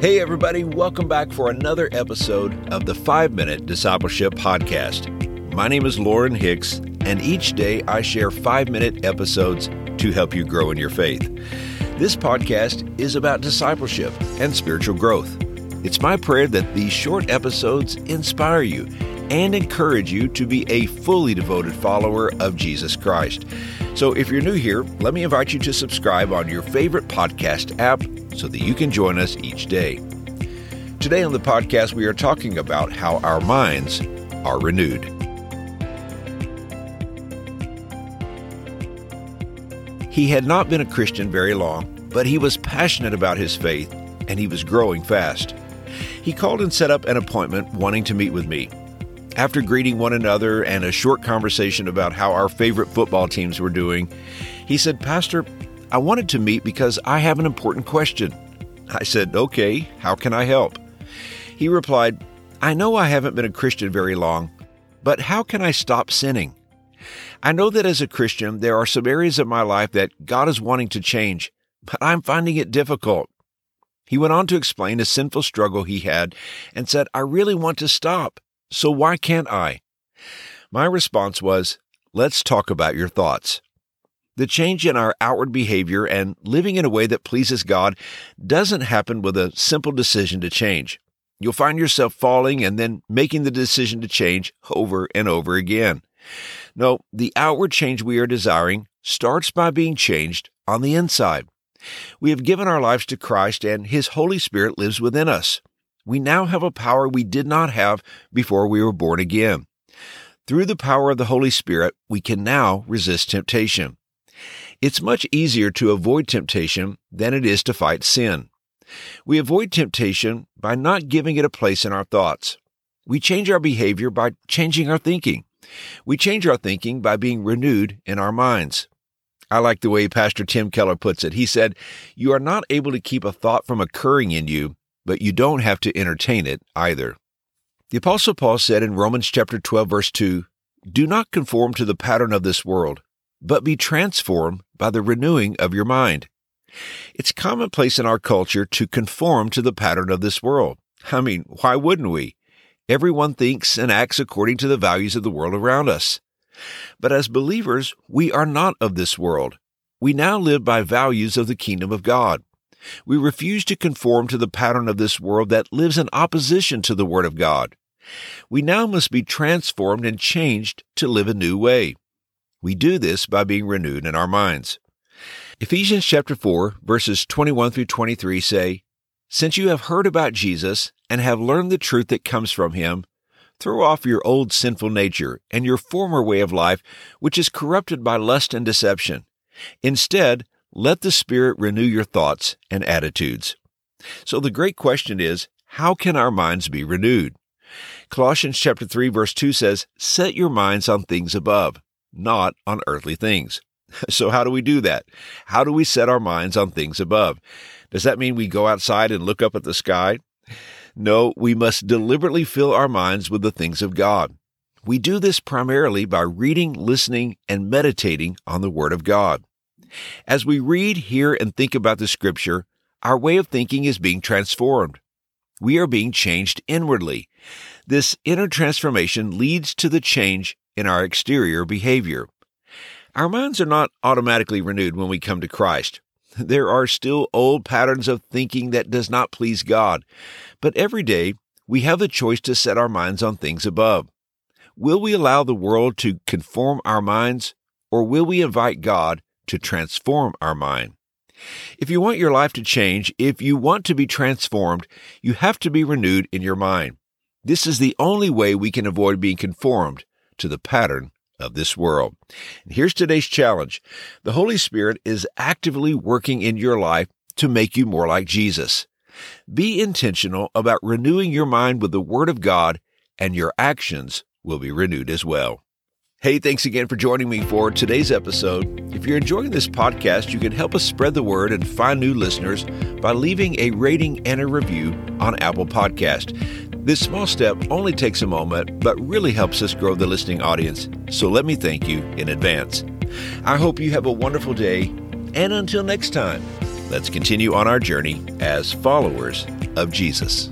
Hey, everybody, welcome back for another episode of the 5 Minute Discipleship Podcast. My name is Lauren Hicks, and each day I share 5 minute episodes to help you grow in your faith. This podcast is about discipleship and spiritual growth. It's my prayer that these short episodes inspire you and encourage you to be a fully devoted follower of Jesus Christ. So, if you're new here, let me invite you to subscribe on your favorite podcast app so that you can join us each day. Today on the podcast, we are talking about how our minds are renewed. He had not been a Christian very long, but he was passionate about his faith and he was growing fast. He called and set up an appointment wanting to meet with me. After greeting one another and a short conversation about how our favorite football teams were doing, he said, Pastor, I wanted to meet because I have an important question. I said, Okay, how can I help? He replied, I know I haven't been a Christian very long, but how can I stop sinning? I know that as a Christian, there are some areas of my life that God is wanting to change, but I'm finding it difficult. He went on to explain a sinful struggle he had and said, I really want to stop. So why can't I? My response was, let's talk about your thoughts. The change in our outward behavior and living in a way that pleases God doesn't happen with a simple decision to change. You'll find yourself falling and then making the decision to change over and over again. No, the outward change we are desiring starts by being changed on the inside. We have given our lives to Christ and His Holy Spirit lives within us we now have a power we did not have before we were born again. Through the power of the Holy Spirit, we can now resist temptation. It's much easier to avoid temptation than it is to fight sin. We avoid temptation by not giving it a place in our thoughts. We change our behavior by changing our thinking. We change our thinking by being renewed in our minds. I like the way Pastor Tim Keller puts it. He said, You are not able to keep a thought from occurring in you but you don't have to entertain it either. The apostle Paul said in Romans chapter 12 verse 2, "Do not conform to the pattern of this world, but be transformed by the renewing of your mind." It's commonplace in our culture to conform to the pattern of this world. I mean, why wouldn't we? Everyone thinks and acts according to the values of the world around us. But as believers, we are not of this world. We now live by values of the kingdom of God. We refuse to conform to the pattern of this world that lives in opposition to the Word of God. We now must be transformed and changed to live a new way. We do this by being renewed in our minds. Ephesians chapter 4 verses 21 through 23 say, Since you have heard about Jesus and have learned the truth that comes from him, throw off your old sinful nature and your former way of life, which is corrupted by lust and deception. Instead, let the Spirit renew your thoughts and attitudes. So the great question is, how can our minds be renewed? Colossians chapter 3 verse 2 says, "Set your minds on things above, not on earthly things." So how do we do that? How do we set our minds on things above? Does that mean we go outside and look up at the sky? No, we must deliberately fill our minds with the things of God. We do this primarily by reading, listening, and meditating on the Word of God. As we read, hear, and think about the Scripture, our way of thinking is being transformed. We are being changed inwardly. This inner transformation leads to the change in our exterior behavior. Our minds are not automatically renewed when we come to Christ. There are still old patterns of thinking that does not please God, but every day we have the choice to set our minds on things above. Will we allow the world to conform our minds, or will we invite God to transform our mind. If you want your life to change, if you want to be transformed, you have to be renewed in your mind. This is the only way we can avoid being conformed to the pattern of this world. And here's today's challenge. The Holy Spirit is actively working in your life to make you more like Jesus. Be intentional about renewing your mind with the Word of God, and your actions will be renewed as well. Hey, thanks again for joining me for today's episode. If you're enjoying this podcast, you can help us spread the word and find new listeners by leaving a rating and a review on Apple Podcast. This small step only takes a moment, but really helps us grow the listening audience. So let me thank you in advance. I hope you have a wonderful day, and until next time, let's continue on our journey as followers of Jesus.